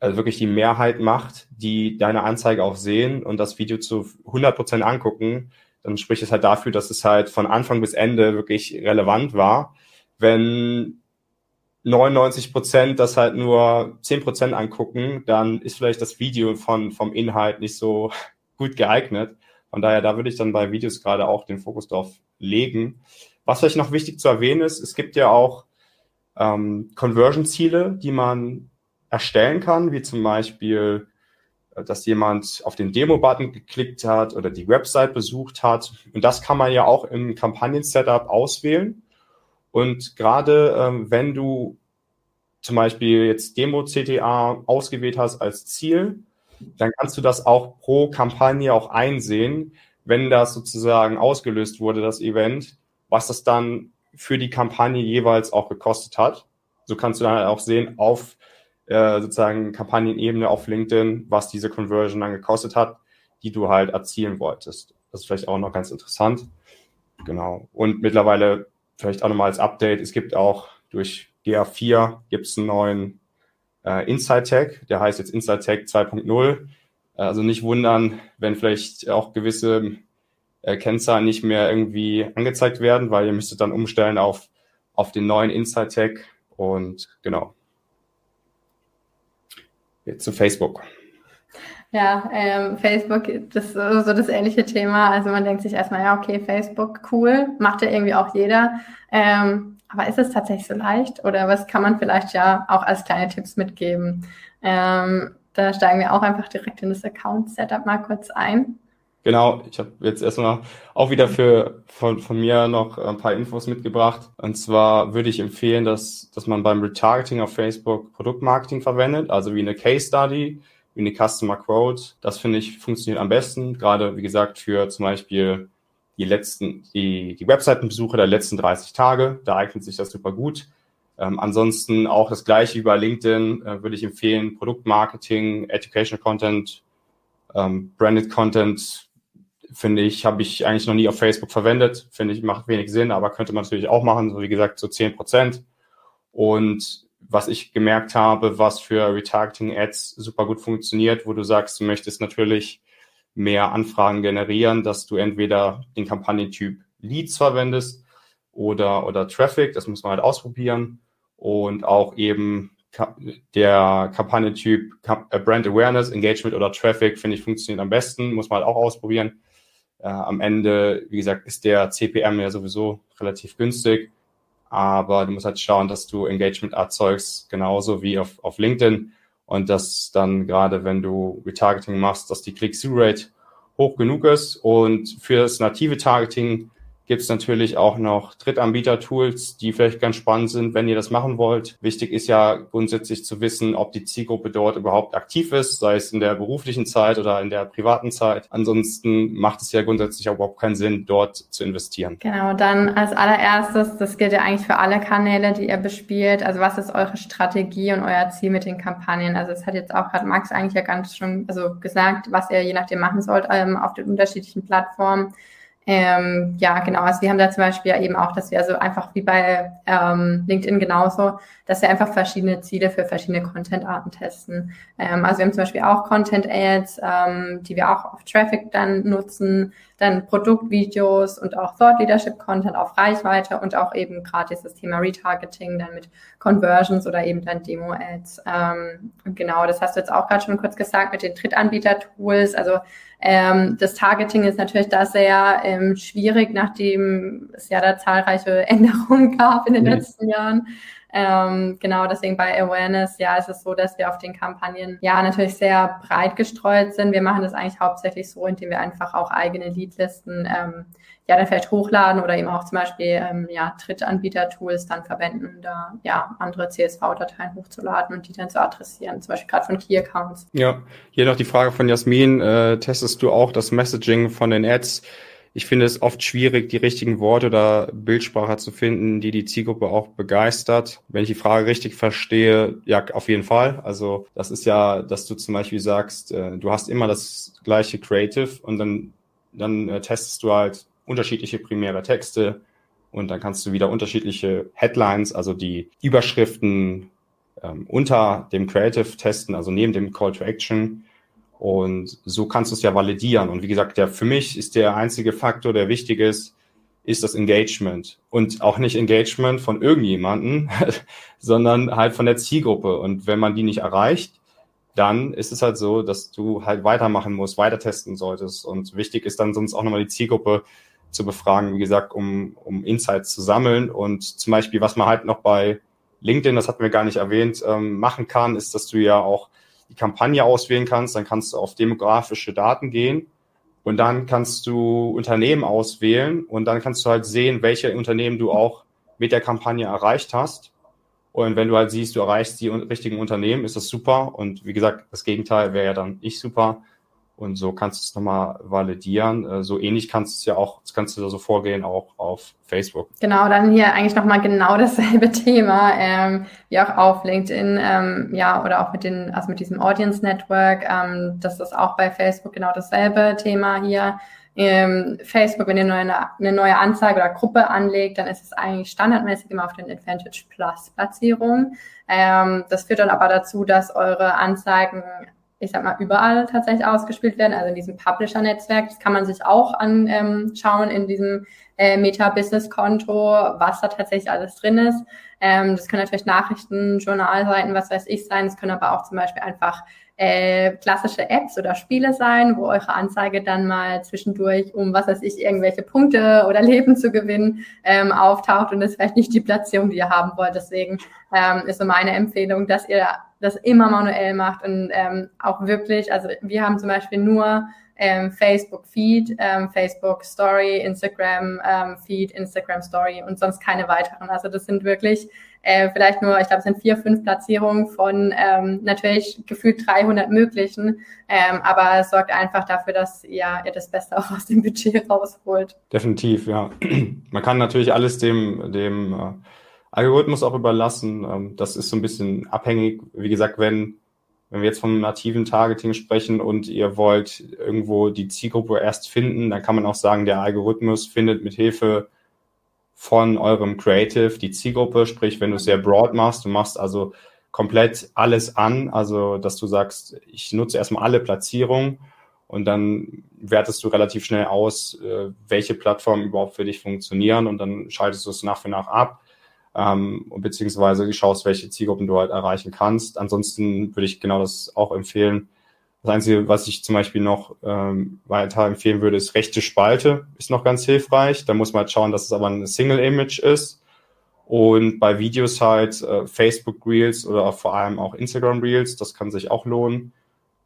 also wirklich die Mehrheit macht, die deine Anzeige auch sehen und das Video zu 100 Prozent angucken, dann spricht es halt dafür, dass es halt von Anfang bis Ende wirklich relevant war. Wenn 99 Prozent das halt nur 10 Prozent angucken, dann ist vielleicht das Video von, vom Inhalt nicht so gut geeignet. Von daher, da würde ich dann bei Videos gerade auch den Fokus drauf legen. Was vielleicht noch wichtig zu erwähnen ist, es gibt ja auch ähm, Conversion-Ziele, die man erstellen kann, wie zum Beispiel, äh, dass jemand auf den Demo-Button geklickt hat oder die Website besucht hat. Und das kann man ja auch im Kampagnen-Setup auswählen. Und gerade ähm, wenn du zum Beispiel jetzt Demo-CTA ausgewählt hast als Ziel, dann kannst du das auch pro Kampagne auch einsehen, wenn das sozusagen ausgelöst wurde, das Event, was das dann für die Kampagne jeweils auch gekostet hat. So kannst du dann halt auch sehen auf äh, sozusagen Kampagnenebene auf LinkedIn, was diese Conversion dann gekostet hat, die du halt erzielen wolltest. Das ist vielleicht auch noch ganz interessant. Genau. Und mittlerweile vielleicht auch nochmal als Update, es gibt auch durch GA4 gibt es einen neuen äh, Inside Tag, der heißt jetzt Inside Tag 2.0. Also nicht wundern, wenn vielleicht auch gewisse äh, Kennzahlen nicht mehr irgendwie angezeigt werden, weil ihr müsstet dann umstellen auf, auf den neuen Inside Tag und genau. Jetzt zu Facebook. Ja, ähm, Facebook, das ist so das ähnliche Thema. Also man denkt sich erstmal, ja, okay, Facebook, cool, macht ja irgendwie auch jeder. Ähm, aber ist es tatsächlich so leicht? Oder was kann man vielleicht ja auch als kleine Tipps mitgeben? Ähm, da steigen wir auch einfach direkt in das Account-Setup mal kurz ein. Genau, ich habe jetzt erstmal auch wieder für von, von mir noch ein paar Infos mitgebracht. Und zwar würde ich empfehlen, dass, dass man beim Retargeting auf Facebook Produktmarketing verwendet, also wie eine Case Study eine Customer Quote. Das finde ich funktioniert am besten, gerade wie gesagt für zum Beispiel die letzten, die, die Webseitenbesuche der letzten 30 Tage. Da eignet sich das super gut. Ähm, ansonsten auch das gleiche über LinkedIn äh, würde ich empfehlen. Produktmarketing, Educational Content, ähm, Branded Content, finde ich, habe ich eigentlich noch nie auf Facebook verwendet. Finde ich, macht wenig Sinn, aber könnte man natürlich auch machen, so wie gesagt, so 10 Prozent. Und was ich gemerkt habe, was für Retargeting-Ads super gut funktioniert, wo du sagst, du möchtest natürlich mehr Anfragen generieren, dass du entweder den Kampagnentyp Leads verwendest oder, oder Traffic, das muss man halt ausprobieren und auch eben der Kampagnentyp äh, Brand Awareness, Engagement oder Traffic, finde ich, funktioniert am besten, muss man halt auch ausprobieren. Äh, am Ende, wie gesagt, ist der CPM ja sowieso relativ günstig, aber du musst halt schauen, dass du Engagement erzeugst, genauso wie auf, auf LinkedIn. Und dass dann gerade, wenn du Retargeting machst, dass die Click-Through-Rate hoch genug ist. Und für das native Targeting gibt es natürlich auch noch Drittanbieter-Tools, die vielleicht ganz spannend sind, wenn ihr das machen wollt. Wichtig ist ja grundsätzlich zu wissen, ob die Zielgruppe dort überhaupt aktiv ist, sei es in der beruflichen Zeit oder in der privaten Zeit. Ansonsten macht es ja grundsätzlich auch überhaupt keinen Sinn, dort zu investieren. Genau, dann als allererstes, das gilt ja eigentlich für alle Kanäle, die ihr bespielt. Also was ist eure Strategie und euer Ziel mit den Kampagnen? Also es hat jetzt auch gerade Max eigentlich ja ganz schon also gesagt, was ihr je nachdem machen sollt ähm, auf den unterschiedlichen Plattformen. Ähm, ja, genau. Also wir haben da zum Beispiel ja eben auch, dass wir also einfach wie bei ähm, LinkedIn genauso, dass wir einfach verschiedene Ziele für verschiedene Content-Arten testen. Ähm, also wir haben zum Beispiel auch Content-Ads, ähm, die wir auch auf Traffic dann nutzen, dann Produktvideos und auch Thought Leadership Content auf Reichweite und auch eben gerade das Thema Retargeting dann mit Conversions oder eben dann Demo Ads. Ähm, genau, das hast du jetzt auch gerade schon kurz gesagt mit den Drittanbieter Tools. Also ähm, das Targeting ist natürlich da sehr ähm, schwierig, nachdem es ja da zahlreiche Änderungen gab in den ja. letzten Jahren. Ähm, genau, deswegen bei Awareness, ja, ist es so, dass wir auf den Kampagnen ja natürlich sehr breit gestreut sind. Wir machen das eigentlich hauptsächlich so, indem wir einfach auch eigene Leadlisten ähm, ja dann vielleicht hochladen oder eben auch zum Beispiel ähm, ja, Drittanbieter-Tools dann verwenden, um da ja andere CSV-Dateien hochzuladen und die dann zu adressieren, zum Beispiel gerade von Key-Accounts. Ja, hier noch die Frage von Jasmin, äh, testest du auch das Messaging von den Ads? Ich finde es oft schwierig, die richtigen Worte oder Bildsprache zu finden, die die Zielgruppe auch begeistert. Wenn ich die Frage richtig verstehe, ja, auf jeden Fall. Also das ist ja, dass du zum Beispiel sagst, äh, du hast immer das gleiche Creative und dann, dann äh, testest du halt unterschiedliche primäre Texte und dann kannst du wieder unterschiedliche Headlines, also die Überschriften ähm, unter dem Creative testen, also neben dem Call to Action und so kannst du es ja validieren. Und wie gesagt, der, für mich ist der einzige Faktor, der wichtig ist, ist das Engagement. Und auch nicht Engagement von irgendjemanden, sondern halt von der Zielgruppe. Und wenn man die nicht erreicht, dann ist es halt so, dass du halt weitermachen musst, weiter testen solltest. Und wichtig ist dann sonst auch nochmal die Zielgruppe zu befragen, wie gesagt, um, um Insights zu sammeln. Und zum Beispiel, was man halt noch bei LinkedIn, das hatten wir gar nicht erwähnt, ähm, machen kann, ist, dass du ja auch die Kampagne auswählen kannst, dann kannst du auf demografische Daten gehen und dann kannst du Unternehmen auswählen und dann kannst du halt sehen, welche Unternehmen du auch mit der Kampagne erreicht hast. Und wenn du halt siehst, du erreichst die richtigen Unternehmen, ist das super. Und wie gesagt, das Gegenteil wäre ja dann nicht super. Und so kannst du es nochmal validieren. Äh, so ähnlich kannst du es ja auch, das kannst du da so vorgehen auch auf Facebook. Genau, dann hier eigentlich nochmal genau dasselbe Thema, ähm, wie auch auf LinkedIn, ähm, ja, oder auch mit den, also mit diesem Audience Network. Ähm, das ist auch bei Facebook genau dasselbe Thema hier. Ähm, Facebook, wenn ihr eine, eine neue Anzeige oder Gruppe anlegt, dann ist es eigentlich standardmäßig immer auf den Advantage Plus Platzierung. Ähm, das führt dann aber dazu, dass eure Anzeigen ich sag mal, überall tatsächlich ausgespielt werden, also in diesem Publisher-Netzwerk. Das kann man sich auch anschauen in diesem äh, Meta-Business-Konto, was da tatsächlich alles drin ist. Ähm, das können natürlich Nachrichten, Journalseiten, was weiß ich sein. Es können aber auch zum Beispiel einfach äh, klassische Apps oder Spiele sein, wo eure Anzeige dann mal zwischendurch, um was weiß ich, irgendwelche Punkte oder Leben zu gewinnen, ähm, auftaucht und das vielleicht nicht die Platzierung, die ihr haben wollt. Deswegen ähm, ist so meine Empfehlung, dass ihr das immer manuell macht und ähm, auch wirklich, also wir haben zum Beispiel nur ähm, Facebook Feed, ähm, Facebook Story, Instagram ähm, Feed, Instagram Story und sonst keine weiteren. Also das sind wirklich äh, vielleicht nur, ich glaube, es sind vier, fünf Platzierungen von ähm, natürlich gefühlt 300 möglichen, ähm, aber es sorgt einfach dafür, dass ja, ihr das Beste auch aus dem Budget rausholt. Definitiv, ja. Man kann natürlich alles dem, dem äh, Algorithmus auch überlassen. Ähm, das ist so ein bisschen abhängig. Wie gesagt, wenn, wenn wir jetzt vom nativen Targeting sprechen und ihr wollt irgendwo die Zielgruppe erst finden, dann kann man auch sagen, der Algorithmus findet mit Hilfe von eurem Creative die Zielgruppe, sprich, wenn du es sehr broad machst, du machst also komplett alles an, also dass du sagst, ich nutze erstmal alle Platzierungen und dann wertest du relativ schnell aus, äh, welche Plattformen überhaupt für dich funktionieren und dann schaltest du es nach und nach ab ähm, beziehungsweise du schaust, welche Zielgruppen du halt erreichen kannst. Ansonsten würde ich genau das auch empfehlen, Das Einzige, was ich zum Beispiel noch ähm, weiter empfehlen würde, ist rechte Spalte, ist noch ganz hilfreich. Da muss man halt schauen, dass es aber ein Single-Image ist. Und bei Videos halt äh, Facebook Reels oder vor allem auch Instagram Reels, das kann sich auch lohnen.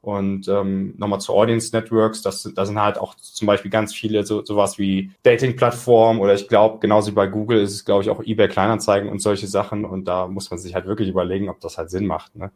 Und ähm, nochmal zu Audience Networks, das, das sind halt auch zum Beispiel ganz viele so, sowas wie Dating-Plattformen oder ich glaube, genauso wie bei Google ist es, glaube ich, auch eBay Kleinanzeigen und solche Sachen. Und da muss man sich halt wirklich überlegen, ob das halt Sinn macht. Ne?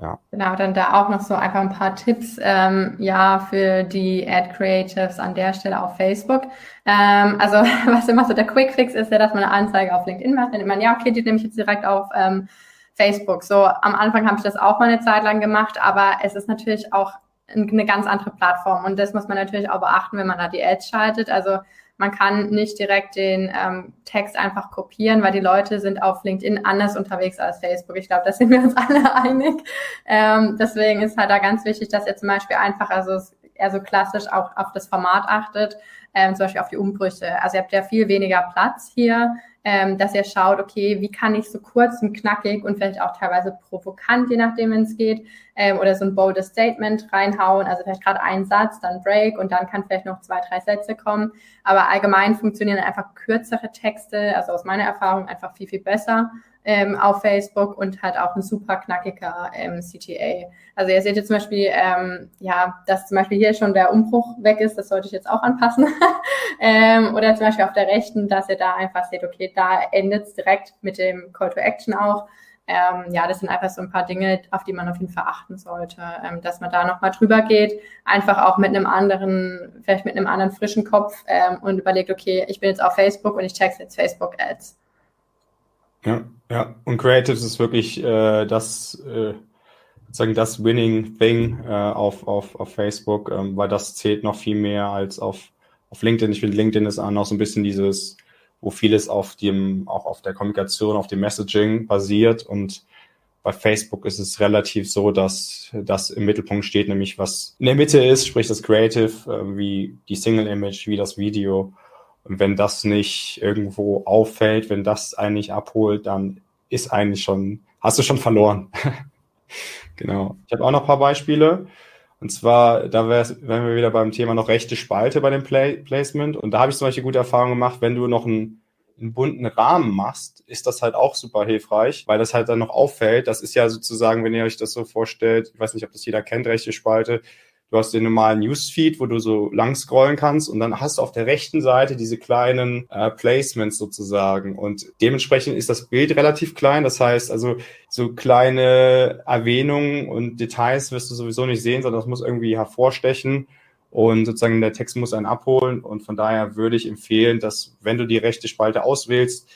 Ja. Genau, dann da auch noch so einfach ein paar Tipps, ähm, ja, für die Ad Creatives an der Stelle auf Facebook. Ähm, also, was immer so der Quick Fix ist ja, dass man eine Anzeige auf LinkedIn macht. Dann man, ja, okay, die nehme ich jetzt direkt auf ähm, Facebook. So, am Anfang habe ich das auch mal eine Zeit lang gemacht, aber es ist natürlich auch eine ganz andere Plattform und das muss man natürlich auch beachten, wenn man da die Ads schaltet. Also, man kann nicht direkt den ähm, Text einfach kopieren, weil die Leute sind auf LinkedIn anders unterwegs als Facebook. Ich glaube, da sind wir uns alle einig. Ähm, deswegen ist halt da ganz wichtig, dass ihr zum Beispiel einfach, also eher so klassisch auch auf das Format achtet, ähm, zum Beispiel auf die Umbrüche. Also ihr habt ja viel weniger Platz hier ähm, dass ihr schaut, okay, wie kann ich so kurz und knackig und vielleicht auch teilweise provokant, je nachdem, wenn es geht, ähm, oder so ein boldes Statement reinhauen, also vielleicht gerade einen Satz, dann Break und dann kann vielleicht noch zwei, drei Sätze kommen. Aber allgemein funktionieren einfach kürzere Texte, also aus meiner Erfahrung einfach viel, viel besser ähm, auf Facebook und halt auch ein super knackiger ähm, CTA. Also ihr seht jetzt zum Beispiel, ähm, ja, dass zum Beispiel hier schon der Umbruch weg ist, das sollte ich jetzt auch anpassen. ähm, oder zum Beispiel auf der rechten, dass ihr da einfach seht, okay, da endet es direkt mit dem Call to Action auch. Ähm, ja, das sind einfach so ein paar Dinge, auf die man auf jeden Fall achten sollte, ähm, dass man da nochmal drüber geht, einfach auch mit einem anderen, vielleicht mit einem anderen frischen Kopf ähm, und überlegt, okay, ich bin jetzt auf Facebook und ich check jetzt Facebook Ads. Ja, ja. Und Creatives ist wirklich äh, das, äh, sozusagen das Winning Thing äh, auf, auf, auf Facebook, ähm, weil das zählt noch viel mehr als auf, auf LinkedIn. Ich finde, LinkedIn ist auch noch so ein bisschen dieses, wo vieles auf dem, auch auf der Kommunikation, auf dem Messaging basiert. Und bei Facebook ist es relativ so, dass das im Mittelpunkt steht, nämlich was in der Mitte ist, sprich das Creative, äh, wie die Single Image, wie das Video und wenn das nicht irgendwo auffällt, wenn das einen nicht abholt, dann ist eigentlich schon, hast du schon verloren. genau. Ich habe auch noch ein paar Beispiele. Und zwar, da wären wir wieder beim Thema noch rechte Spalte bei dem Play Placement. Und da habe ich zum Beispiel gute Erfahrungen gemacht, wenn du noch einen, einen bunten Rahmen machst, ist das halt auch super hilfreich, weil das halt dann noch auffällt. Das ist ja sozusagen, wenn ihr euch das so vorstellt, ich weiß nicht, ob das jeder kennt, rechte Spalte, Du hast den normalen Newsfeed, wo du so lang scrollen kannst und dann hast du auf der rechten Seite diese kleinen äh, Placements sozusagen. Und dementsprechend ist das Bild relativ klein. Das heißt also so kleine Erwähnungen und Details wirst du sowieso nicht sehen, sondern das muss irgendwie hervorstechen. Und sozusagen der Text muss einen abholen. Und von daher würde ich empfehlen, dass wenn du die rechte Spalte auswählst,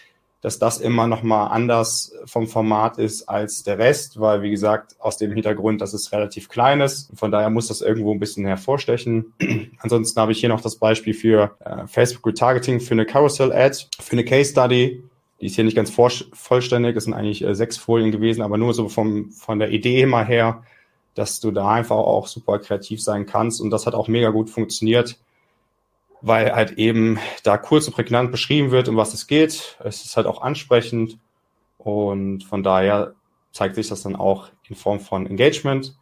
dass das immer noch mal anders vom Format ist als der Rest, weil wie gesagt aus dem Hintergrund, dass es relativ klein ist. Von daher muss das irgendwo ein bisschen hervorstechen. Ansonsten habe ich hier noch das Beispiel für äh, Facebook Retargeting für eine Carousel Ad, für eine Case Study. Die ist hier nicht ganz vollständig, es sind eigentlich äh, sechs Folien gewesen, aber nur so vom, von der Idee immer her, dass du da einfach auch super kreativ sein kannst. Und das hat auch mega gut funktioniert weil halt eben da kurz und prägnant beschrieben wird, um was es geht. Es ist halt auch ansprechend und von daher zeigt sich das dann auch in Form von Engagement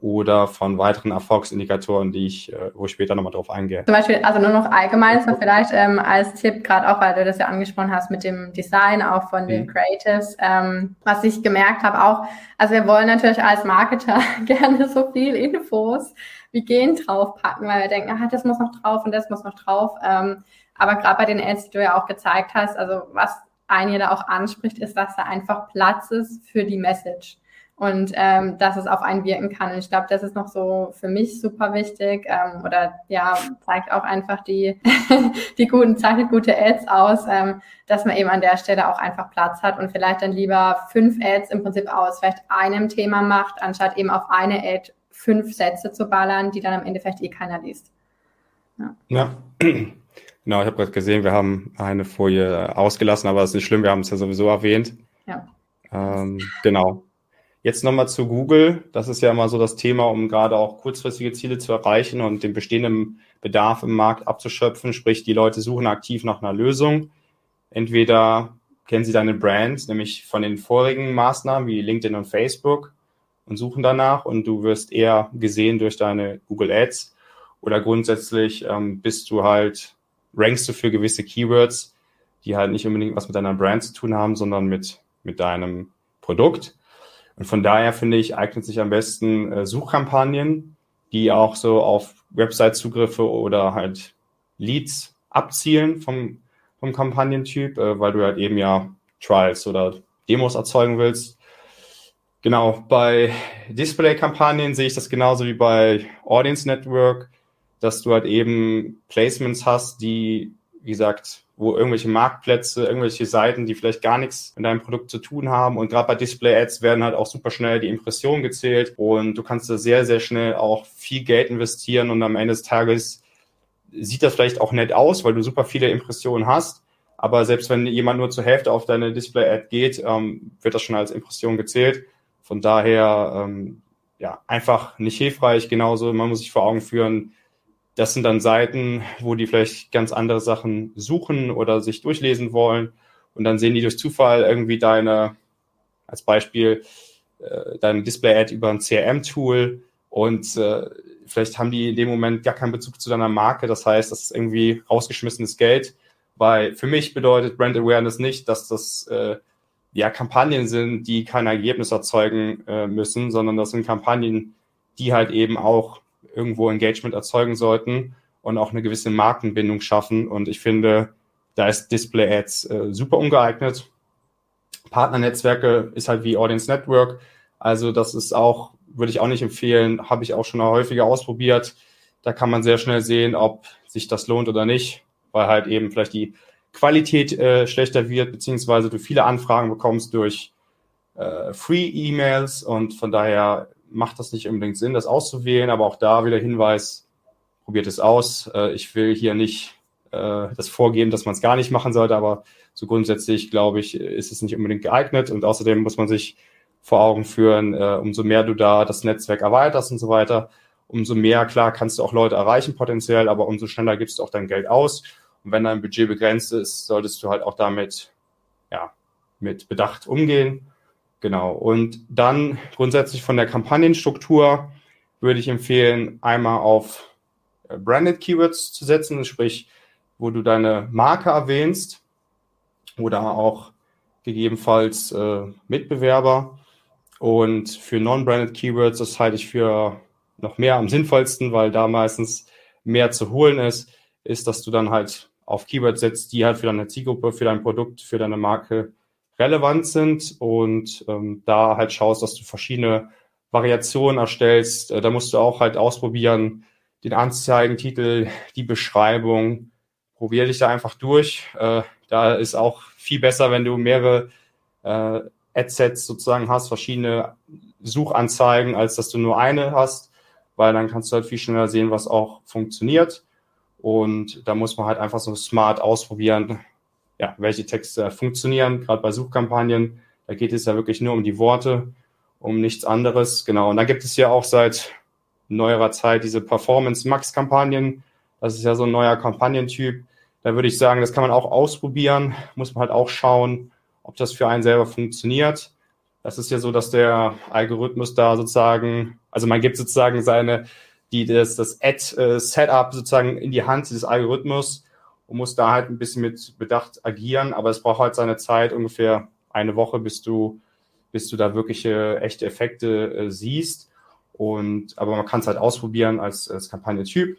oder von weiteren Erfolgsindikatoren, die ich, äh, wo ich später nochmal drauf eingehe. Zum Beispiel, also nur noch allgemein, so vielleicht ähm, als Tipp, gerade auch, weil du das ja angesprochen hast mit dem Design, auch von den mhm. Creatives, ähm, was ich gemerkt habe auch, also wir wollen natürlich als Marketer gerne so viel Infos wie Gen draufpacken, weil wir denken, ah, das muss noch drauf und das muss noch drauf. Ähm, aber gerade bei den Ads, die du ja auch gezeigt hast, also was einige da auch anspricht, ist, dass da einfach Platz ist für die Message und ähm, dass es auf einen wirken kann. Und ich glaube, das ist noch so für mich super wichtig ähm, oder ja, zeigt auch einfach die, die guten, zeichnet gute Ads aus, ähm, dass man eben an der Stelle auch einfach Platz hat und vielleicht dann lieber fünf Ads im Prinzip aus vielleicht einem Thema macht, anstatt eben auf eine Ad fünf Sätze zu ballern, die dann am Ende vielleicht eh keiner liest. Ja. ja. Genau, ich habe gerade gesehen, wir haben eine Folie ausgelassen, aber das ist nicht schlimm, wir haben es ja sowieso erwähnt. Ja. Ähm, genau. Jetzt nochmal zu Google. Das ist ja immer so das Thema, um gerade auch kurzfristige Ziele zu erreichen und den bestehenden Bedarf im Markt abzuschöpfen. Sprich, die Leute suchen aktiv nach einer Lösung. Entweder kennen sie deine Brand, nämlich von den vorigen Maßnahmen wie LinkedIn und Facebook, und suchen danach und du wirst eher gesehen durch deine Google Ads oder grundsätzlich ähm, bist du halt, rankst du für gewisse Keywords, die halt nicht unbedingt was mit deiner Brand zu tun haben, sondern mit, mit deinem Produkt. Und von daher finde ich, eignet sich am besten äh, Suchkampagnen, die auch so auf Website-Zugriffe oder halt Leads abzielen vom, vom Kampagnentyp, äh, weil du halt eben ja Trials oder Demos erzeugen willst. Genau, bei Display-Kampagnen sehe ich das genauso wie bei Audience Network, dass du halt eben Placements hast, die, wie gesagt, wo irgendwelche Marktplätze, irgendwelche Seiten, die vielleicht gar nichts mit deinem Produkt zu tun haben. Und gerade bei Display-Ads werden halt auch super schnell die Impressionen gezählt und du kannst da sehr, sehr schnell auch viel Geld investieren und am Ende des Tages sieht das vielleicht auch nett aus, weil du super viele Impressionen hast. Aber selbst wenn jemand nur zur Hälfte auf deine Display-Ad geht, ähm, wird das schon als Impression gezählt. Von daher, ähm, ja, einfach nicht hilfreich. Genauso, man muss sich vor Augen führen, das sind dann Seiten, wo die vielleicht ganz andere Sachen suchen oder sich durchlesen wollen. Und dann sehen die durch Zufall irgendwie deine, als Beispiel, äh, deine Display-Ad über ein CRM-Tool und äh, vielleicht haben die in dem Moment gar keinen Bezug zu deiner Marke. Das heißt, das ist irgendwie rausgeschmissenes Geld. Weil für mich bedeutet Brand Awareness nicht, dass das äh, ja Kampagnen sind, die kein Ergebnis erzeugen äh, müssen, sondern das sind Kampagnen, die halt eben auch irgendwo Engagement erzeugen sollten und auch eine gewisse Markenbindung schaffen. Und ich finde, da ist Display Ads äh, super ungeeignet. Partnernetzwerke ist halt wie Audience Network. Also das ist auch, würde ich auch nicht empfehlen, habe ich auch schon häufiger ausprobiert. Da kann man sehr schnell sehen, ob sich das lohnt oder nicht, weil halt eben vielleicht die Qualität äh, schlechter wird, beziehungsweise du viele Anfragen bekommst durch äh, Free-E-Mails und von daher macht das nicht unbedingt Sinn, das auszuwählen, aber auch da wieder Hinweis, probiert es aus. Äh, ich will hier nicht äh, das vorgeben, dass man es gar nicht machen sollte, aber so grundsätzlich, glaube ich, ist es nicht unbedingt geeignet und außerdem muss man sich vor Augen führen, äh, umso mehr du da das Netzwerk erweiterst und so weiter, umso mehr, klar, kannst du auch Leute erreichen potenziell, aber umso schneller gibst du auch dein Geld aus. Und wenn dein Budget begrenzt ist, solltest du halt auch damit, ja, mit Bedacht umgehen Genau. Und dann grundsätzlich von der Kampagnenstruktur würde ich empfehlen, einmal auf äh, Branded Keywords zu setzen, sprich, wo du deine Marke erwähnst oder auch gegebenenfalls äh, Mitbewerber. Und für Non-Branded Keywords, das halte ich für noch mehr am sinnvollsten, weil da meistens mehr zu holen ist, ist, dass du dann halt auf Keywords setzt, die halt für deine Zielgruppe, für dein Produkt, für deine Marke relevant sind und ähm, da halt schaust, dass du verschiedene Variationen erstellst. Äh, da musst du auch halt ausprobieren, den Anzeigentitel, die Beschreibung. Probier dich da einfach durch. Äh, da ist auch viel besser, wenn du mehrere äh, Adsets sozusagen hast, verschiedene Suchanzeigen, als dass du nur eine hast, weil dann kannst du halt viel schneller sehen, was auch funktioniert. Und da muss man halt einfach so smart ausprobieren, ja, welche Texte funktionieren, gerade bei Suchkampagnen. Da geht es ja wirklich nur um die Worte, um nichts anderes. Genau. Und da gibt es ja auch seit neuerer Zeit diese Performance-Max-Kampagnen. Das ist ja so ein neuer Kampagnentyp. Da würde ich sagen, das kann man auch ausprobieren. Muss man halt auch schauen, ob das für einen selber funktioniert. Das ist ja so, dass der Algorithmus da sozusagen, also man gibt sozusagen seine, die, das, das Ad-Setup sozusagen in die Hand des Algorithmus und muss da halt ein bisschen mit Bedacht agieren, aber es braucht halt seine Zeit, ungefähr eine Woche, bis du, bis du da wirkliche echte Effekte äh, siehst. Und aber man kann es halt ausprobieren als, als Kampagnentyp.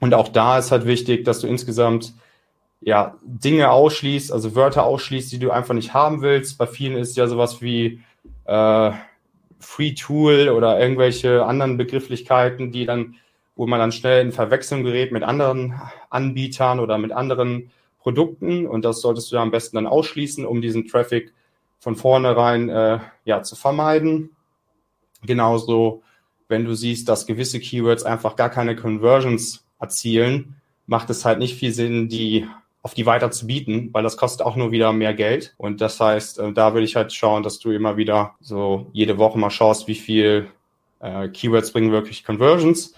Und auch da ist halt wichtig, dass du insgesamt ja Dinge ausschließt, also Wörter ausschließt, die du einfach nicht haben willst. Bei vielen ist ja sowas wie äh, Free Tool oder irgendwelche anderen Begrifflichkeiten, die dann wo man dann schnell in Verwechslung gerät mit anderen Anbietern oder mit anderen Produkten. Und das solltest du am besten dann ausschließen, um diesen Traffic von vornherein äh, ja, zu vermeiden. Genauso, wenn du siehst, dass gewisse Keywords einfach gar keine Conversions erzielen, macht es halt nicht viel Sinn, die auf die weiter zu bieten, weil das kostet auch nur wieder mehr Geld. Und das heißt, äh, da würde ich halt schauen, dass du immer wieder so jede Woche mal schaust, wie viel äh, Keywords bringen wirklich Conversions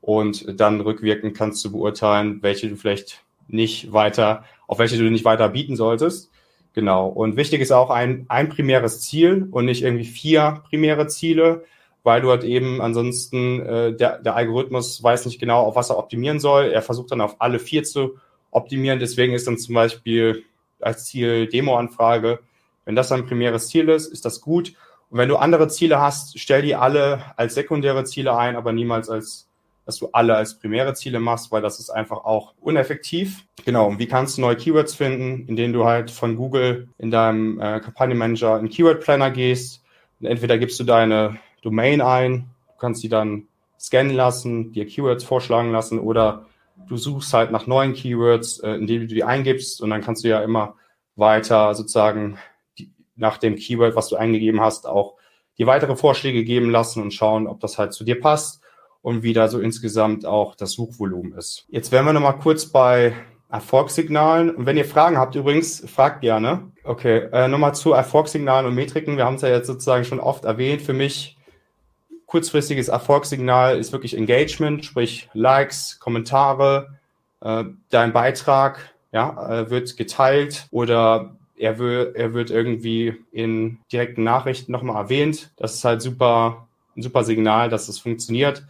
und dann rückwirkend kannst du beurteilen, welche du vielleicht nicht weiter, auf welche du nicht weiter bieten solltest. Genau. Und wichtig ist auch ein, ein primäres Ziel und nicht irgendwie vier primäre Ziele, weil du halt eben ansonsten äh, der, der Algorithmus weiß nicht genau, auf was er optimieren soll. Er versucht dann auf alle vier zu optimieren. Deswegen ist dann zum Beispiel als Ziel Demo-Anfrage. Wenn das ein primäres Ziel ist, ist das gut. Und wenn du andere Ziele hast, stell die alle als sekundäre Ziele ein, aber niemals als, dass du alle als primäre Ziele machst, weil das ist einfach auch uneffektiv. Genau. Und wie kannst du neue Keywords finden? Indem du halt von Google in deinem äh, Kampagnenmanager in Keyword Planner gehst. Und entweder gibst du deine Domain ein, du kannst sie dann scannen lassen, dir Keywords vorschlagen lassen oder du suchst halt nach neuen Keywords, äh, indem du die eingibst und dann kannst du ja immer weiter sozusagen die, nach dem Keyword, was du eingegeben hast, auch die weitere Vorschläge geben lassen und schauen, ob das halt zu dir passt und wie da so insgesamt auch das Suchvolumen ist. Jetzt wären wir nochmal kurz bei Erfolgssignalen. Und wenn ihr Fragen habt, übrigens, fragt gerne. Okay, äh, nochmal zu Erfolgssignalen und Metriken. Wir haben es ja jetzt sozusagen schon oft erwähnt. Für mich kurzfristiges Erfolgssignal ist wirklich Engagement, sprich Likes, Kommentare, äh, dein Beitrag ja, äh, wird geteilt oder er, wird, er wird irgendwie in direkten Nachrichten nochmal erwähnt. Das ist halt super, ein super Signal, dass es funktioniert.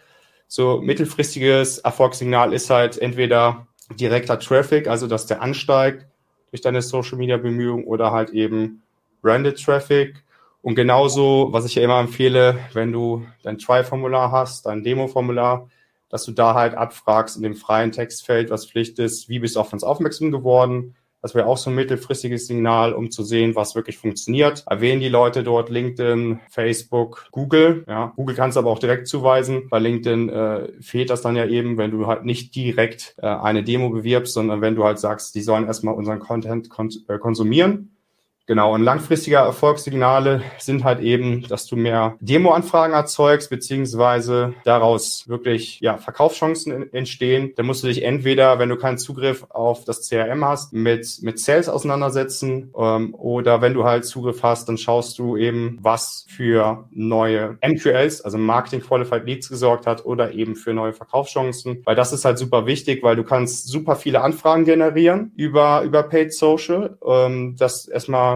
So mittelfristiges Erfolgssignal ist halt entweder direkter Traffic, also dass der ansteigt durch deine Social Media Bemühungen oder halt eben Branded Traffic. Und genauso, was ich ja immer empfehle, wenn du dein Try-Formular hast, dein Demo-Formular, dass du da halt abfragst in dem freien Textfeld, was Pflicht ist, wie bist du auf uns aufmerksam geworden, das wäre auch so ein mittelfristiges Signal, um zu sehen, was wirklich funktioniert. Erwähnen die Leute dort LinkedIn, Facebook, Google. Ja, Google kannst du aber auch direkt zuweisen. Bei LinkedIn äh, fehlt das dann ja eben, wenn du halt nicht direkt äh, eine Demo bewirbst, sondern wenn du halt sagst, die sollen erstmal unseren Content kon äh, konsumieren Genau, und langfristige Erfolgssignale sind halt eben, dass du mehr Demo-Anfragen erzeugst, beziehungsweise daraus wirklich ja, Verkaufschancen entstehen. Da musst du dich entweder, wenn du keinen Zugriff auf das CRM hast, mit, mit Sales auseinandersetzen ähm, oder wenn du halt Zugriff hast, dann schaust du eben, was für neue MQLs, also Marketing Qualified Leads gesorgt hat oder eben für neue Verkaufschancen, weil das ist halt super wichtig, weil du kannst super viele Anfragen generieren über, über Paid Social. Ähm, das erstmal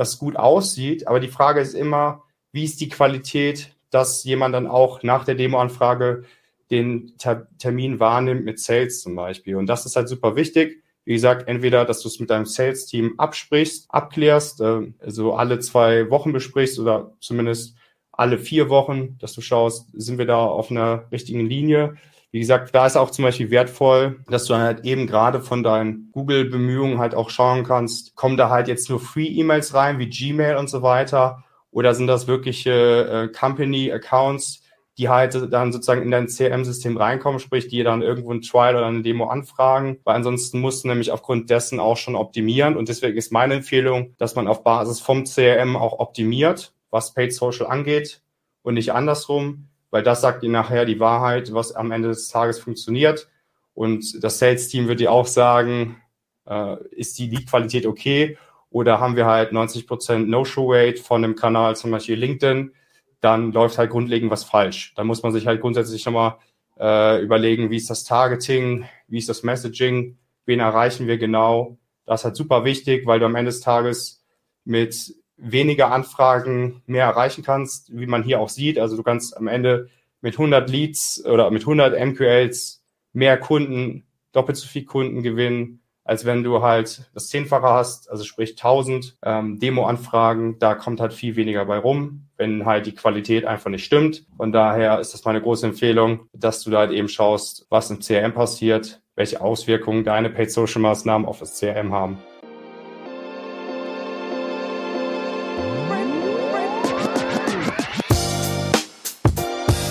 das gut aussieht. Aber die Frage ist immer, wie ist die Qualität, dass jemand dann auch nach der Demoanfrage den Ter Termin wahrnimmt mit Sales zum Beispiel. Und das ist halt super wichtig. Wie gesagt, entweder, dass du es mit deinem Sales-Team absprichst, abklärst, äh, also alle zwei Wochen besprichst oder zumindest alle vier Wochen, dass du schaust, sind wir da auf einer richtigen Linie wie gesagt, da ist auch zum Beispiel wertvoll, dass du halt eben gerade von deinen Google-Bemühungen halt auch schauen kannst, kommen da halt jetzt nur Free-E-Mails rein, wie Gmail und so weiter, oder sind das wirkliche äh, Company-Accounts, die halt dann sozusagen in dein CRM-System reinkommen, sprich, die dann irgendwo ein Trial oder eine Demo anfragen, weil ansonsten musst du nämlich aufgrund dessen auch schon optimieren. Und deswegen ist meine Empfehlung, dass man auf Basis vom CRM auch optimiert, was Paid Social angeht und nicht andersrum weil das sagt ihnen nachher die Wahrheit, was am Ende des Tages funktioniert. Und das Sales-Team wird dir auch sagen, äh, ist die Lead-Qualität okay oder haben wir halt 90% No-Show-Rate von einem Kanal, zum Beispiel LinkedIn, dann läuft halt grundlegend was falsch. Da muss man sich halt grundsätzlich nochmal äh, überlegen, wie ist das Targeting, wie ist das Messaging, wen erreichen wir genau. Das ist halt super wichtig, weil du am Ende des Tages mit weniger Anfragen mehr erreichen kannst, wie man hier auch sieht. Also du kannst am Ende mit 100 Leads oder mit 100 MQLs mehr Kunden, doppelt so viel Kunden gewinnen, als wenn du halt das Zehnfache hast, also sprich 1000 ähm, Demo-Anfragen. Da kommt halt viel weniger bei rum, wenn halt die Qualität einfach nicht stimmt. Von daher ist das meine große Empfehlung, dass du da halt eben schaust, was im CRM passiert, welche Auswirkungen deine Paid-Social-Maßnahmen auf das CRM haben.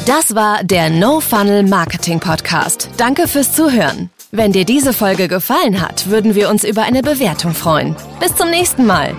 Das war der No Funnel Marketing Podcast. Danke fürs Zuhören. Wenn dir diese Folge gefallen hat, würden wir uns über eine Bewertung freuen. Bis zum nächsten Mal.